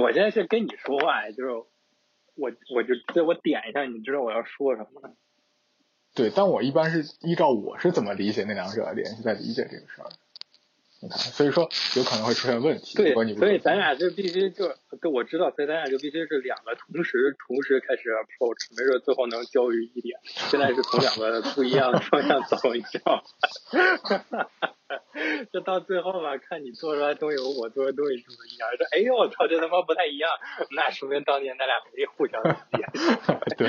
我现在是跟你说话，就是我我就对我点一下，你知道我要说什么？对，但我一般是依照我是怎么理解那两者的联系在理解这个事儿。你看，所以说有可能会出现问题。对，所以咱俩就必须就，对，我知道，所以咱俩就必须是两个同时同时开始 approach，没准最后能交于一点。现在是从两个不一样的方向走，你知道吗？就到最后吧，看你做出来东西和我做的东西是不是一样？说，哎呦我操，这他妈不太一样，那说明当年咱俩没互相理解。对。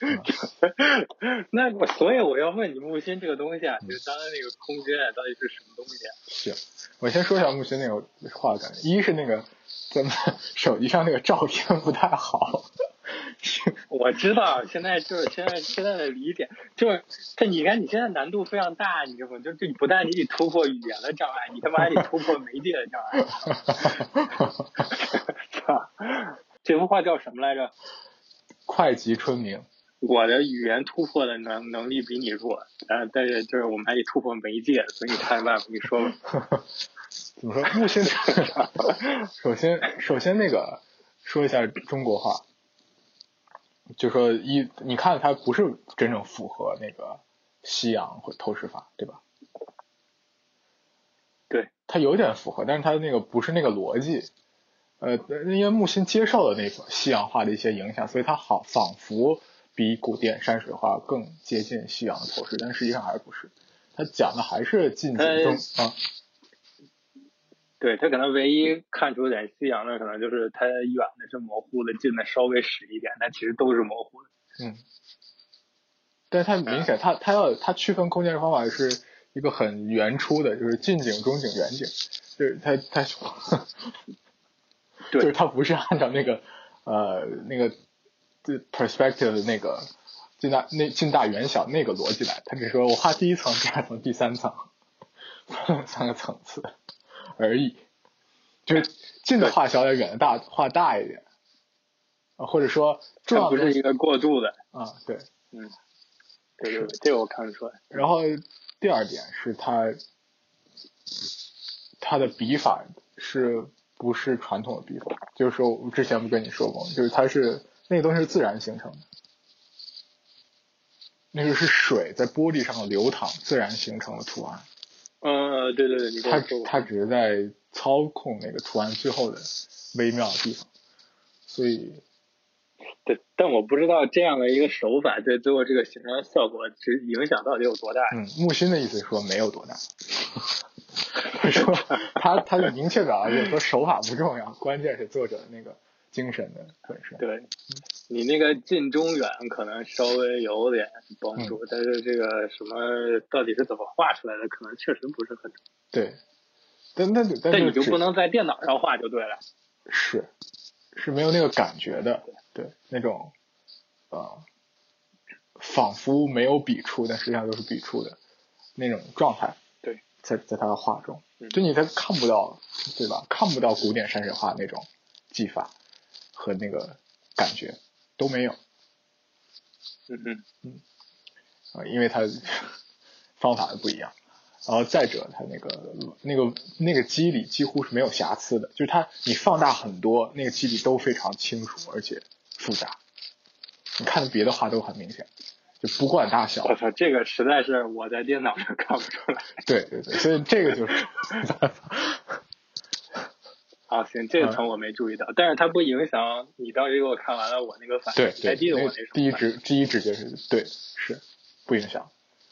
那我所以我要问你木心这个东西啊，就是当那个空间啊，到底是什么东西？行，我先说一下木心那个画感，一是那个咱们手机上那个照片不太好。我知道，现在就是现在现在的理解，就是这你看你现在难度非常大，你知道吗？就就不但你得突破语言的障碍，你他妈还得突破媒介的障碍。操，这幅画叫什么来着？会稽春明。我的语言突破的能能力比你弱，呃，但是就是我们还得突破媒介，所以你看办法，你说吧。怎么说？木星？首先，首先那个说一下中国话，就说一，你看它不是真正符合那个西洋或透视法，对吧？对，它有点符合，但是它那个不是那个逻辑。呃，因为木心接受了那个西洋化的一些影响，所以它好仿佛。比古典山水画更接近西洋的透视，但实际上还是不是。他讲的还是近景中啊。对他可能唯一看出点西洋的，可能就是他远的是模糊的，近的稍微实一点，但其实都是模糊的。嗯。但是他明显，他他要他区分空间的方法是一个很原初的，就是近景、中景、远景，就是他他，就是他不是按照那个呃那个。Perspective 的那个近大那近大远小那个逻辑来，他只说我画第一层、第二层、第三层三个层次而已，就是近的画小点，远的大画大一点啊，或者说重要不是一个过渡的啊，对，嗯，对对对，这个我看得出来。然后第二点是他他的笔法是不是传统的笔法？就是说我之前不跟你说过，就是他是。那个东西是自然形成的，那个是水在玻璃上流淌，自然形成的图案。呃，对对对，他他只是在操控那个图案最后的微妙的地方，所以，对，但我不知道这样的一个手法对最后这个形成的效果，其实影响到底有多大。嗯，木心的意思是说没有多大，他 说他他就明确表达就是说手法不重要，关键是作者的那个。精神的本身，对你那个近中远可能稍微有点帮助，但是这个什么到底是怎么画出来的，可能确实不是很对。但但但你就不能在电脑上画就对了。是，是没有那个感觉的，对那种啊，仿佛没有笔触，但实际上都是笔触的那种状态。对，在在他的画中，就你他看不到，对吧？看不到古典山水画那种技法。和那个感觉都没有，嗯嗯嗯，啊，因为它 方法不一样，然后再者，它那个那个那个肌理几乎是没有瑕疵的，就是它你放大很多，那个肌理都非常清楚而且复杂，你看别的画都很明显，就不管大小。我操，这个实在是我在电脑上看不出来。对对对，所以这个就是。啊，行，这个层我没注意到，但是它不影响你当时给我看完了我那个反应，还记得我那第一直第一直觉是对，是不影响。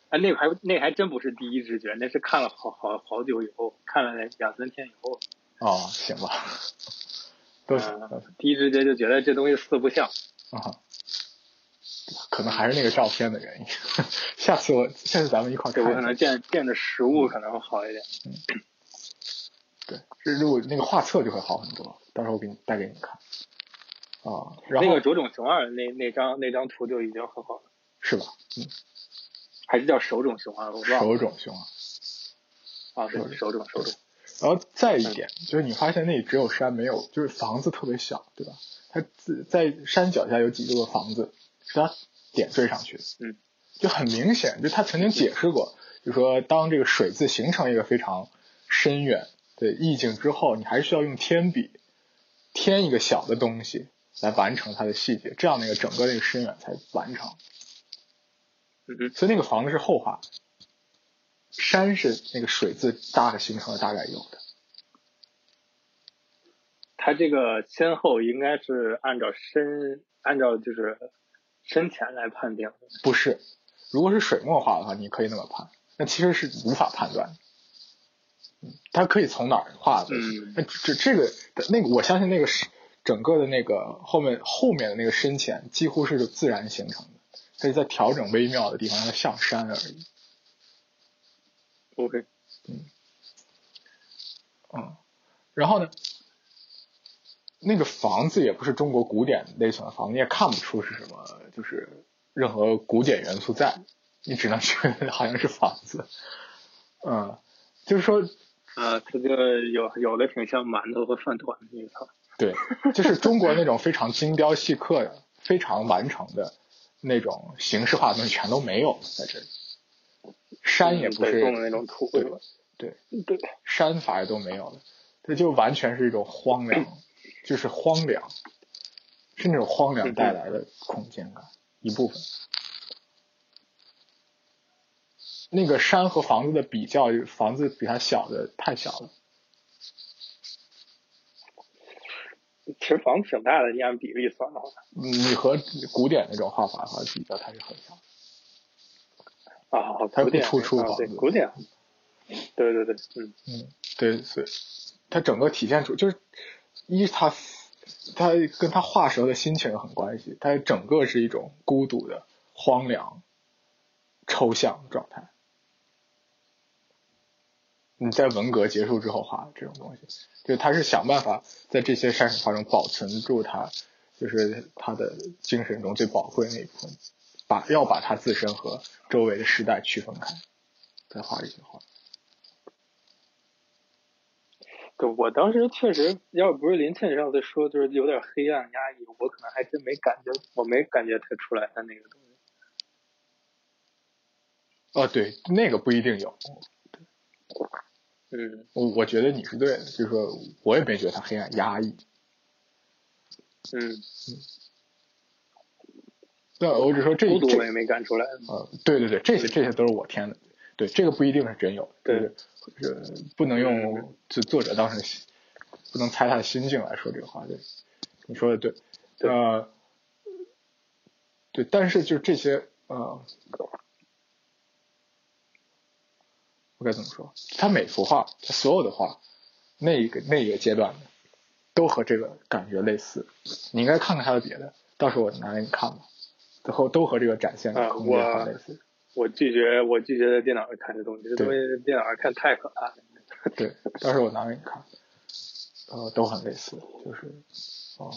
啊，那个还那还真不是第一直觉，那是看了好好好久以后，看了两三天以后。哦，行吧。都是第一直觉就觉得这东西四不像。啊。可能还是那个照片的原因。下次我下次咱们一块看。我可能见见着实物可能会好一点。嗯。对，这如果那个画册就会好很多，到时候我给你带给你看。啊，然后那个手冢熊二那那张那张图就已经很好了，是吧？嗯，还是叫手冢熊二，我忘了。手冢熊二。啊，对，手冢手冢。然后再一点，就是你发现那里只有山没有，就是房子特别小，对吧？它自在山脚下有几座房子，是它点缀上去的。嗯，就很明显，就他曾经解释过，就说当这个水字形成一个非常深远。对意境之后，你还需要用天笔添一个小的东西来完成它的细节，这样那个整个那个深远才完成。所以那个房子是后画，山是那个水字大概形成的，大概有的。它这个先后应该是按照深，按照就是深浅来判定的。不是，如果是水墨画的话，你可以那么判，那其实是无法判断的。嗯，它可以从哪儿画的？嗯那这这个那个，我相信那个是整个的那个后面后面的那个深浅几乎是自然形成的，它是在调整微妙的地方让它像山而已。OK，嗯嗯，然后呢，那个房子也不是中国古典类型的房子，你也看不出是什么，就是任何古典元素在，你只能觉得好像是房子。嗯，就是说，啊，它就有有的挺像馒头和饭团的那个对，就是中国那种非常精雕细刻的、非常完成的那种形式化的东西全都没有在这里。山也不是北宋的那种土，对吧？对，对，山反而都没有了，这就完全是一种荒凉，就是荒凉，是那种荒凉带来的空间感一部分。那个山和房子的比较，房子比它小的太小了。其实房子挺大的，你按比例算的话。你和古典那种画法的话比较，它是很小。啊，它不古典啊突出房子对古典，对对对，嗯嗯，对，所以它整个体现出就是一它它跟他画时候的心情有很关系，它整个是一种孤独的、荒凉、抽象状态。你在文革结束之后画的这种东西，就他是想办法在这些山水画中保存住他，就是他的精神中最宝贵的那一部分，把要把他自身和周围的时代区分开，再画这些画。对，我当时确实，要不是林倩上次说就是有点黑暗压抑，我可能还真没感觉，我没感觉他出来他那个东西。哦，对，那个不一定有。嗯我我觉得你是对的，就是说我也没觉得他黑暗压抑。嗯嗯，对，我只说这这孤独我也没干出来。呃，对对对，这些这些都是我添的。对，这个不一定是真有，对就是就是不能用就作者当时不能猜他的心境来说这个话。对，你说的对。对呃，对，但是就这些呃，我该怎么说？他每幅画，他所有的画，那一个那一个阶段的，都和这个感觉类似。你应该看看他的别的，到时候我拿给你看吧。最后都和这个展现的啊空间我很类似。我拒绝，我拒绝在电脑上看这东西，这东西电脑上看太可怕了。对，到时候我拿给你看，呃，都很类似，就是，哦，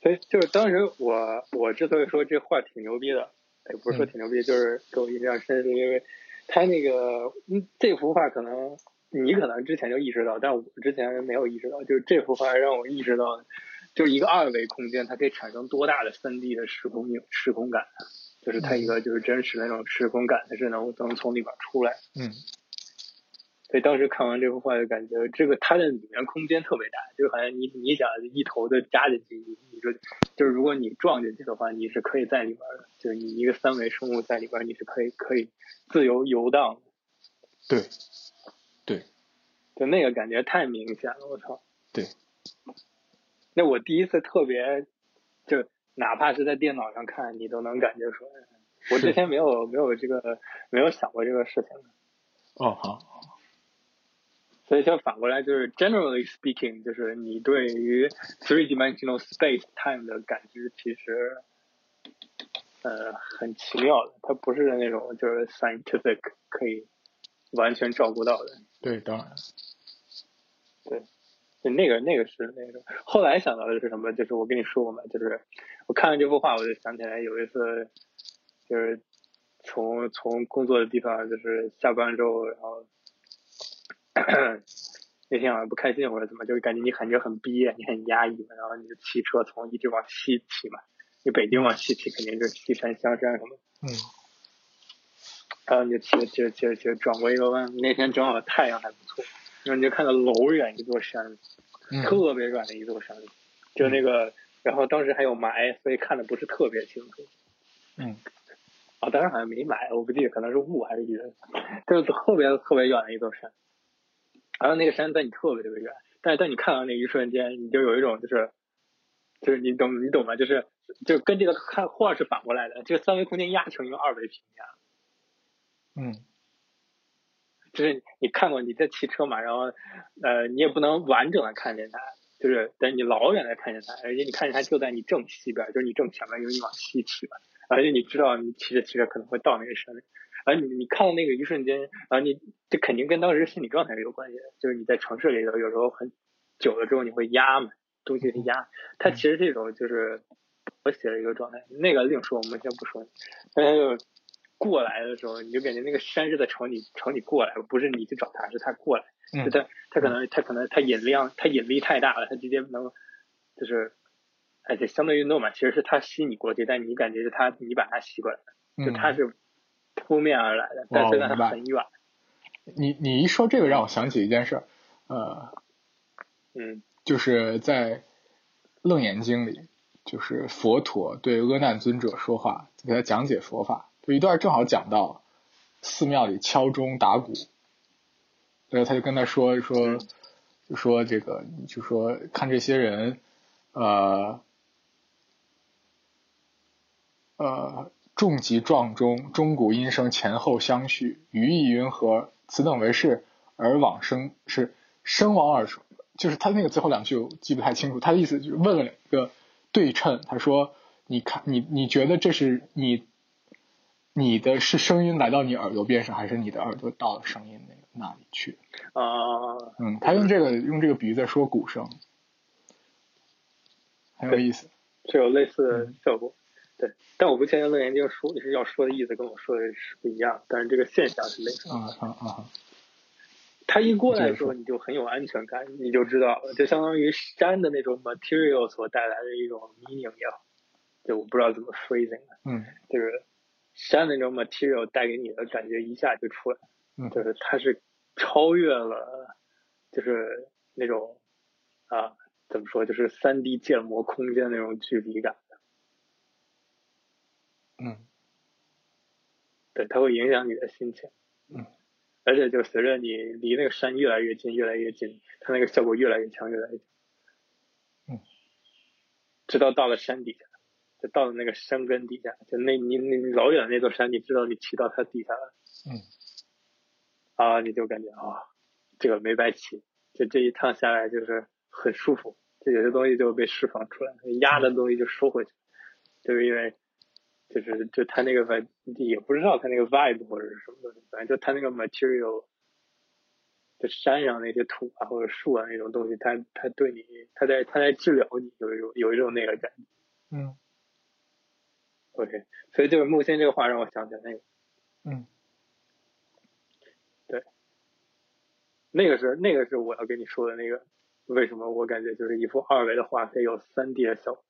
所以就是当时我我之所以说这画挺牛逼的，也不是说挺牛逼，就是给我印象深，是因为他那个嗯这幅画可能你可能之前就意识到，但我之前没有意识到，就是这幅画让我意识到，就是一个二维空间它可以产生多大的三 D 的时空时空感，就是它一个就是真实的那种时空感，它是能能从里边出来。嗯所以当时看完这幅画就感觉，这个它的里面空间特别大，就是好像你你想一头的扎进去，你你说就是如果你撞进去的话，你是可以在里边的，就是你一个三维生物在里边，你是可以可以自由游荡的，对，对，就那个感觉太明显了，我操！对，那我第一次特别，就哪怕是在电脑上看，你都能感觉出来。我之前没有没有这个没有想过这个事情。哦，好，所以就反过来，就是 generally speaking，就是你对于 three dimensional space time 的感知，其实呃很奇妙的，它不是那种就是 scientific 可以完全照顾到的。对，当然，对那个那个是那个，后来想到的是什么？就是我跟你说过嘛，就是我看了这幅画，我就想起来有一次，就是从从工作的地方，就是下班之后，然后 那天晚上不开心或者怎么，就是感觉你感觉很憋，你很压抑，然后你就骑车从一直往西骑嘛，你北京往西骑肯定就是西山香山什么。嗯然后你就骑着骑着骑着骑着转过一个弯，那天正好太阳还不错，然后你就看到老远一座山，嗯特别远的一座山，就那个，然后当时还有霾，所以看的不是特别清楚。嗯啊，当时好像没霾，我不记得可能是雾还是云，就是特别特别远的一座山，然后那个山在你特别特别远，但是当你看到那一瞬间，你就有一种就是，就是你懂你懂吗？就是就跟这个看画是反过来的，这个三维空间压成一个二维平面。嗯就是你看过你在骑车嘛，然后呃你也不能完整的看见它，就是但你老远的看见它，而且你看见它就在你正西边，就是你正前面，因为你往西骑嘛，而且你知道你骑着骑着可能会到那个山里，而你你看到那个一瞬间，然后你这肯定跟当时心理状态是有关系的，就是你在城市里头有时候很久了之后你会压嘛，东西会压，它其实这种就是和谐的一个状态，那个另说，我们先不说，但是就过来的时候，你就感觉那个山是在朝你朝你过来，不是你去找它，是它过来。就嗯它它可能它可能它引量它引力太大了，它直接能就是，而且相对运动嘛，其实是他吸你过去，但你感觉是他你把他吸过来，就嗯，它是扑面而来的，但虽然我明白。它很远，你你一说这个让我想起一件事儿，呃，嗯。就是在《楞严经》里，就是佛陀对阿难尊者说话，给他讲解佛法，就一段正好讲到寺庙里敲钟打鼓，然后他就跟他说说嗯。就说这个，就说看这些人，呃呃，重疾撞钟，钟鼓音声前后相续，余意云何，此等为是，而往生是生往而说，就是他那个最后两句我记不太清楚，他的意思就是问了两个对称，他说，你看你你觉得这是你你的是声音来到你耳朵边上，还是你的耳朵到了声音那个那里去？啊、嗯，他用这个用这个比喻在说鼓声，很有意思。是有类似嗯的效果。对，但我不确定楞严经说是要说的意思跟我说的是不一样，但是这个现象是类似的。啊啊啊！他一过来的时候，你就很有安全感，你就知道了，就相当于山的那种 material 所带来的一种 meaning 也好，就我不知道怎么 phrasing 了，嗯就是山那种 material 带给你的感觉一下就出来，嗯就是它是超越了，就是那种啊怎么说，就是三 D 建模空间那种距离感，嗯。对，它会影响你的心情，嗯，而且就随着你离那个山越来越近，越来越近，它那个效果越来越强，越来越强，嗯，直到到了山底下，就到了那个山根底下，就那你你你老远那座山，你知道你骑到它底下了，嗯，啊，你就感觉啊，这个没白骑，就这一趟下来就是很舒服，就有些东西就被释放出来，压的东西就收回去，就是因为。就是就他那个 vibe 也不知道他那个 vibe 或者是什么东西，反正就他那个 material，就山上那些土啊或者树啊那种东西，他他对你，他在他在治疗你，有一种有一种那个感觉。嗯。OK，所以就是木心这个话让我想起来那个，嗯。对。那个是那个是我要跟你说的那个，为什么我感觉就是一幅二维的画可以有三 D 的效果，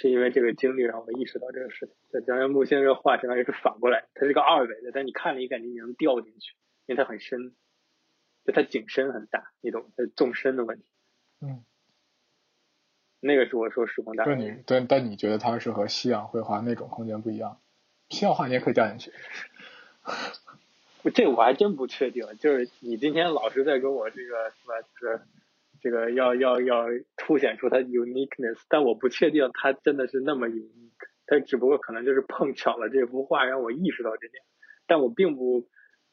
是因为这个经历让我意识到这个事情。就相当于木星这个画相当于是反过来，它是个二维的，但你看了一感觉你能掉进去，因为它很深，就它景深很大，你懂，它纵深的问题。嗯，那个是我说时空大但你但但你觉得它是和西洋绘画那种空间不一样？西洋画你也可以掉进去。这我还真不确定，就是你今天老是在跟我这个什么，就是这个要要要凸显出它 uniqueness，但我不确定它真的是那么 unique，它只不过可能就是碰巧了这幅画让我意识到这点，但我并不，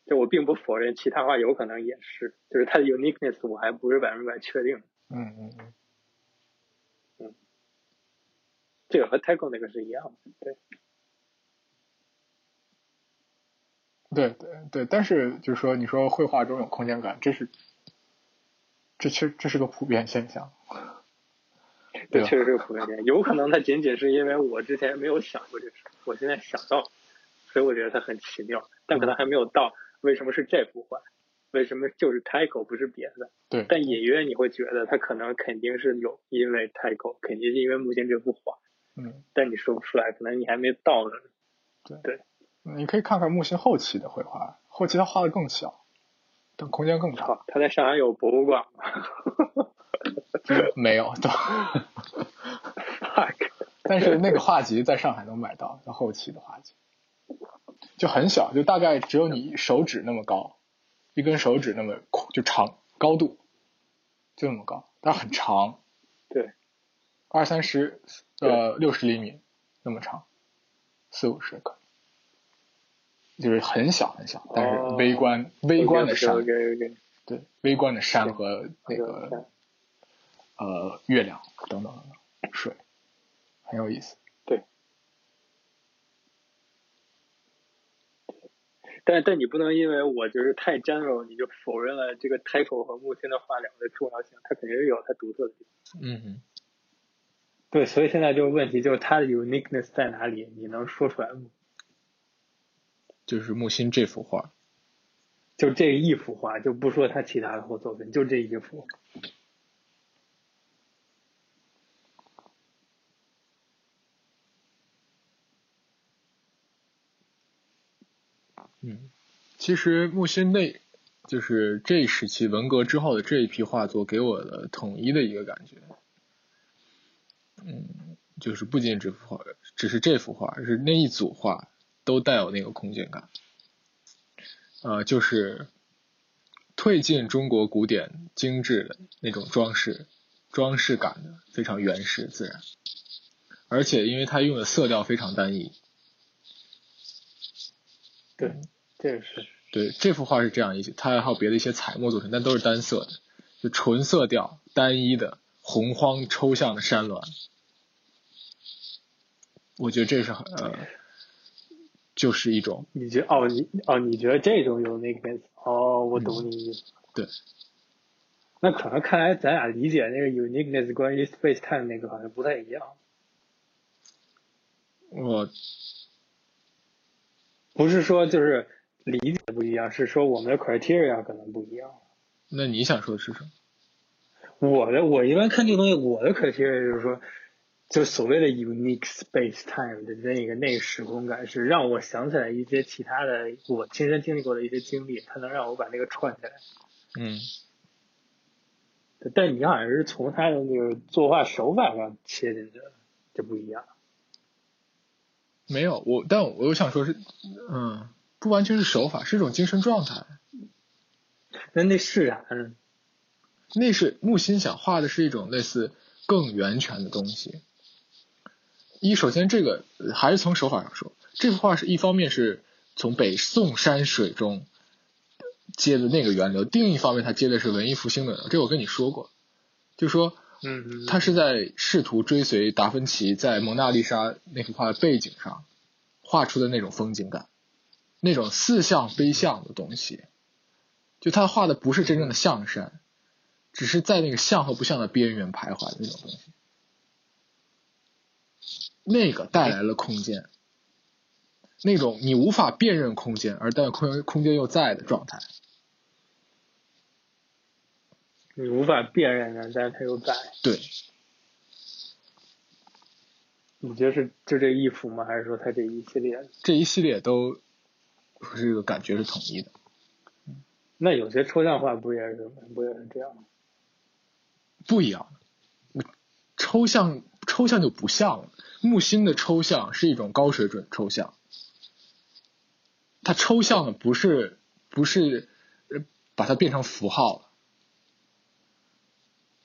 就我并不否认其他画有可能也是，就是它的 uniqueness 我还不是百分之百确定，嗯嗯嗯。嗯。这个和 Tycho 那个是一样的，对，对对对，但是就是说，你说绘画中有空间感，这是这其实这是个普遍现象。这确实是个普遍现象，有可能它仅仅是因为我之前没有想过这事，我现在想到，所以我觉得它很奇妙，但可能还没有到为什么是这幅画，为什么就是 Tycho 不是别的，对，但隐约你会觉得它可能肯定是有因为 Tycho，肯定是因为木星这幅画，嗯，但你说不出来，可能你还没到呢。对。对。你可以看看木心后期的绘画，后期他画的更小，但空间更大。好，他在上海有博物馆吗？没有都。但是那个画集在上海能买到，就后期的画集，就很小，就大概只有你手指那么高，一根手指那么就长，高度就那么高，但很长。对，二三十呃六十厘米那么长，四五十可以，就是很小很小，但是微观微观的山，对，微观的山和那个呃月亮等等水。很有意思，对，但但你不能因为我就是太 general，你就否认了这个 title 和木星的画两个重要性，它肯定是有它独特的地方。嗯嗯，对，所以现在就是问题，就是它的 uniqueness 在哪里？你能说出来吗？就是木心这幅画，就这一幅画，就不说他其他的或作品，就这一幅。嗯，其实木心那，就是这一时期文革之后的这一批画作，给我的统一的一个感觉，嗯，就是不仅这幅画，只是这幅画，是那一组画都带有那个空间感，呃，就是褪尽中国古典精致的那种装饰，装饰感的非常原始自然，而且因为它用的色调非常单一。对，这是对这幅画是这样一些，它还有别的一些彩墨组成，但都是单色的，就纯色调、单一的洪荒抽象的山峦。我觉得这是呃，就是一种。你觉哦你哦你觉得这种有那个哦我懂你意思。对。那可能看来咱俩理解那个 uniqueness 关于 space time 那个好像不太一样。我。不是说就是理解不一样，是说我们的 criteria 可能不一样。那你想说的是什么？我的我一般看这个东西，我的 criteria 就是说，就所谓的 unique space time 的那个那个时空感，是让我想起来一些其他的我亲身经历过的一些经历，它能让我把那个串起来。嗯。但你好像是从他的那个作画手法上切进去的，这不一样。没有我，但我我想说是，嗯，不完全是手法，是一种精神状态。那那是啥啊，那是木心想画的是一种类似更源泉的东西。一，首先这个还是从手法上说，这幅画是一方面是从北宋山水中接的那个源流，另一方面他接的是文艺复兴的，这我跟你说过，就说。嗯，他是在试图追随达芬奇在蒙娜丽莎那幅画的背景上画出的那种风景感，那种似像非像的东西。就他画的不是真正的象山，只是在那个像和不像的边缘徘徊的那种东西。那个带来了空间，那种你无法辨认空间，而但空空间又在的状态。你无法辨认的，但是它又在。对。你觉得是就这一幅吗？还是说它这一系列？这一系列都，这个感觉是统一的。那有些抽象画不也是不也是这样吗？不一样。抽象抽象就不像了。木心的抽象是一种高水准抽象。它抽象的不是不是把它变成符号。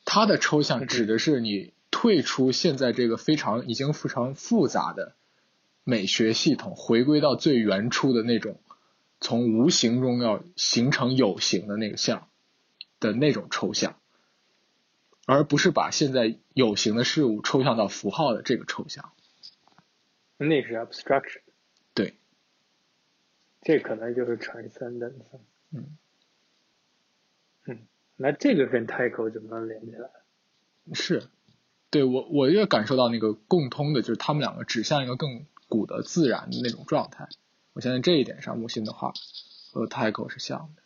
它的抽象指的是你退出现在这个非常已经非常复杂的美学系统，回归到最原初的那种从无形中要形成有形的那个像的那种抽象，而不是把现在有形的事物抽象到符号的这个抽象。那是 abstraction。对。这可能就是 transcendence。嗯。嗯。那这个跟 Tycho 怎么能连起来？是，对我我也感受到那个共通的，就是他们两个指向一个更古的自然的那种状态。我相信这一点上，木心的话和 Tycho 是像的。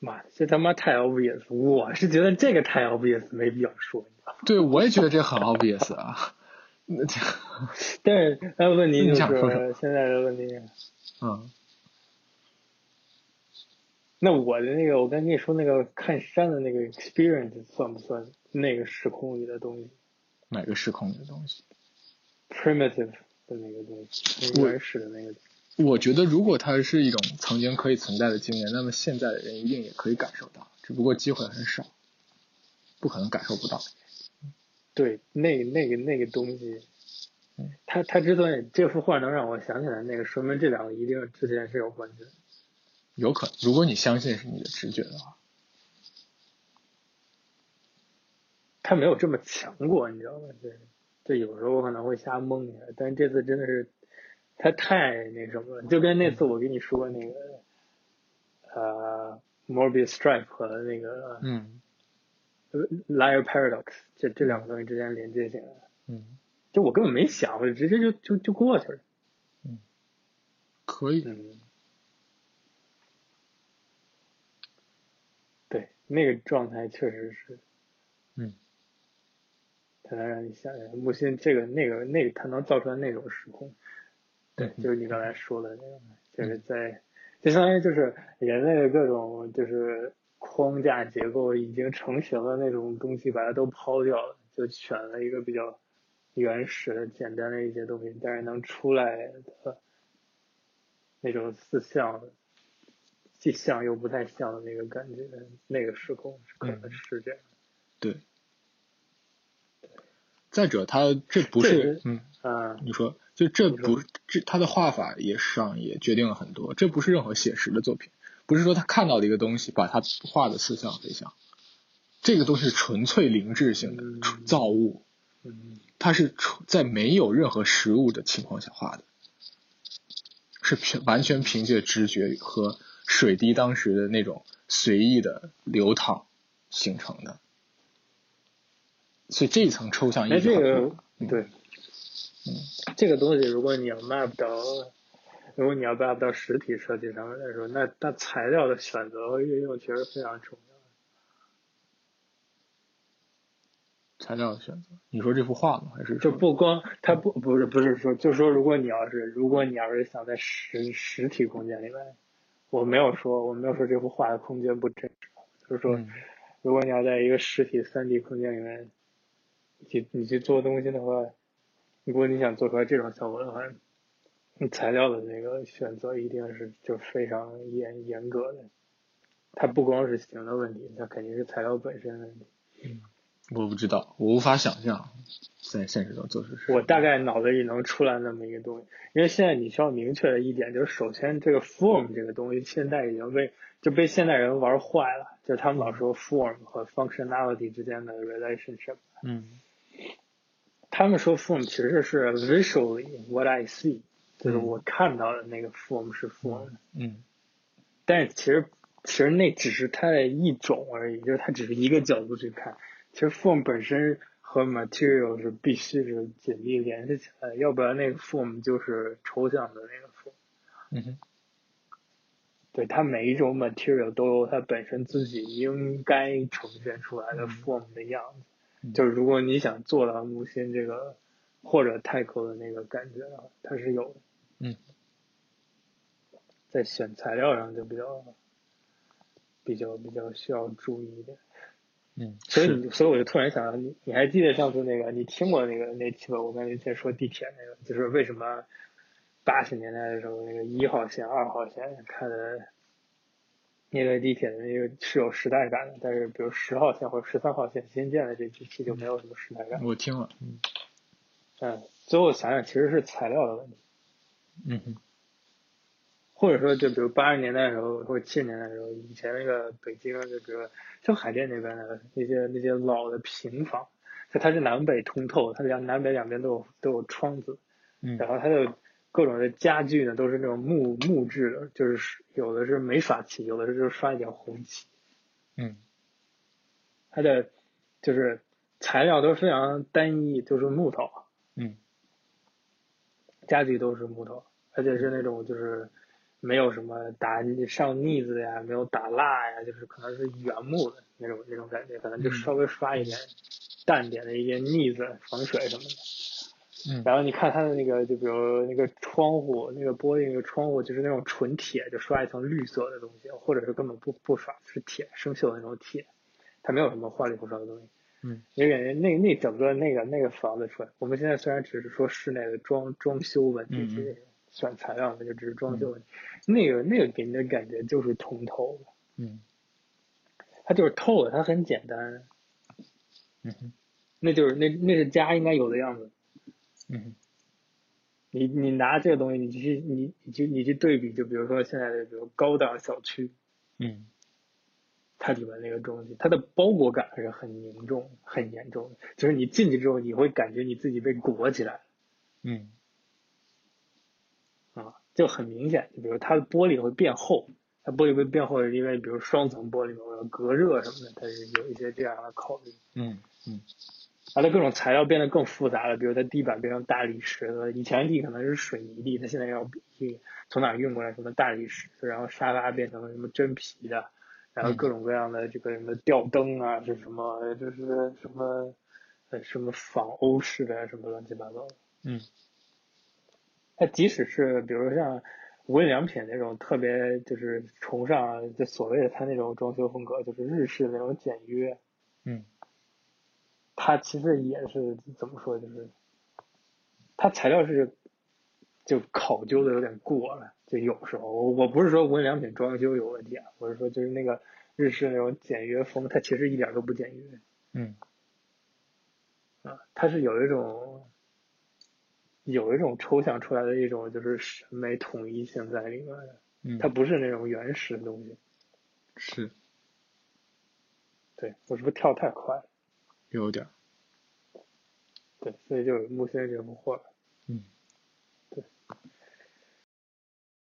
妈，这他妈太 obvious！我是觉得这个太 obvious，没必要说。对，我也觉得这很 obvious 啊。但是那问题就是现在的问题。嗯。那我的那个，我刚跟你说那个看山的那个 experience 算不算那个时空里的东西哪个时空里的东西？，primitive 的那个东西，很原始的那个。我觉得如果它是一种曾经可以存在的经验，那么现在的人一定也可以感受到，只不过机会很少，不可能感受不到。对，那那个那个东西嗯，它它之所以这幅画能让我想起来那个，说明这两个一定之前是有关系的。有可能，如果你相信是你的直觉的话，他没有这么强过，你知道吗？这这有时候我可能会瞎蒙一下，但这次真的是他太那什么了，就跟那次我跟你说那个呃 Morbius Stripe 和那个嗯。Liar Paradox 这这两个东西之间连接起来，嗯，就我根本没想，我就直接就就就过去了。嗯。可以，嗯，对，那个状态确实是，嗯，它能让你想想木心这个那个那个，它能造出来那种时空，对，嗯就是你刚才说的那个，就是在，就相当于就是人类的各种就是框架结构已经成型的那种东西，把它都抛掉了，就选了一个比较原始的、简单的一些东西，但是能出来的那种似像的，既像又不太像的那个感觉，那个时空可能是这样。对。再者，他这不是是，嗯，啊，你说，就这不这他的画法也上也决定了很多，这不是任何写实的作品，不是说他看到的一个东西把他画的似像非像，这个东西是纯粹灵智性的造物，嗯。它是纯在没有任何实物的情况下画的，是凭完全凭借直觉和水滴当时的那种随意的流淌形成的，所以这一层抽象意哎，义很对，嗯这个东西如果你要 map 到，如果你要卖不到实体设计上面来说，那那材料的选择和运用其实非常重要。材料的选择。你说这幅画吗？还是就不光它不不是不是说，就说如果你要是如果你要是想在实实体空间里面，我没有说我没有说这幅画的空间不真实，就是说，嗯如果你要在一个实体三 D 空间里面，你去你去做东西的话，如果你想做出来这种效果的话，你材料的那个选择一定是就非常严严格的。它不光是形的问题，它肯定是材料本身的问题。嗯我不知道，我无法想象在现实中做出是。我大概脑子里能出来那么一个东西，因为现在你需要明确的一点就是，首先这个 form 这个东西现在已经被就被现代人玩坏了，就是他们老说 form 和 functionality 之间的 relationship，嗯他们说 form 其实是 visually what I see，就是嗯我看到的那个 form 是 form，、嗯但是其实其实那只是它的一种而已，就是它只是一个角度去看。其实 form 本身和 material 是必须是紧密联系起来，要不然那个 form 就是抽象的那个 form。嗯哼对，它每一种 material 都有它本身自己应该呈现出来的 form 的样子。嗯就是如果你想做到木心这个或者太空的那个感觉的话，它是有的。嗯。在选材料上就比较比较比较需要注意一点。嗯，所以你，所以我就突然想到，你你还记得上次那个你听过那个那期吧？我跟你在说地铁那个，就是为什么八十年代的时候那个一号线、二号线开的那个地铁的那个是有时代感的，但是比如十号线或者十三号线新建的这几期就没有什么时代感。我听了，嗯。嗯，最后想想其实是材料的问题，嗯哼。或者说就比如八十年代的时候或者七十年代的时候，以前那个北京就比如就海淀那边的那些那些老的平房，就它是南北通透，它两南北两边都有都有窗子，嗯。然后它的各种的家具呢都是那种木木质的，就是有的是没刷漆，有的是就刷一点红漆，嗯它的就是材料都非常单一，就是木头，嗯家具都是木头，而且是那种就是没有什么打上腻子呀，没有打蜡呀，就是可能是原木的那种那种感觉，可能就稍微刷一点淡点的一些腻子、防水什么的。嗯。然后你看它的那个，就比如那个窗户，那个玻璃那个窗户，就是那种纯铁，就刷一层绿色的东西，或者是根本不不刷，是铁生锈的那种铁，它没有什么花里胡哨的东西。嗯，也感觉那那整个那个那个房子出来，我们现在虽然只是说室内的装装修问题，选材料那就只是装修问题，那个那个给你的感觉就是通透的，嗯。它就是透的，它很简单，嗯哼。那就是那那是家应该有的样子。嗯你你拿这个东西，你去你你去你去对比，就比如说现在的比如高档小区，嗯它里面那个东西，它的包裹感是很凝重、很严重的。就是你进去之后，你会感觉你自己被裹起来嗯啊，就很明显。就比如它的玻璃会变厚，它玻璃会变厚，是因为比如双层玻璃嘛，我要隔热什么的，它是有一些这样的考虑。嗯嗯它的各种材料变得更复杂了，比如它地板变成大理石了，以前地可能是水泥地，它现在要从哪儿运过来什么大理石，然后沙发变成了什么真皮的，然后各种各样的这个什么吊灯啊，是什么就是什么呃什么仿欧式的什么乱七八糟的。嗯它即使是比如像无印良品那种特别就是崇尚就所谓的它那种装修风格，就是日式那种简约，嗯它其实也是怎么说，就是它材料是就考究的有点过了，就有时候我我不是说无印良品装修有问题啊，我是说就是那个日式那种简约风，它其实一点都不简约嗯啊，它是有一种有一种抽象出来的一种就是审美统一性在里面的，嗯，它不是那种原始的东西。是对我是不是跳太快了？有点。对，所以就是木星这幅画。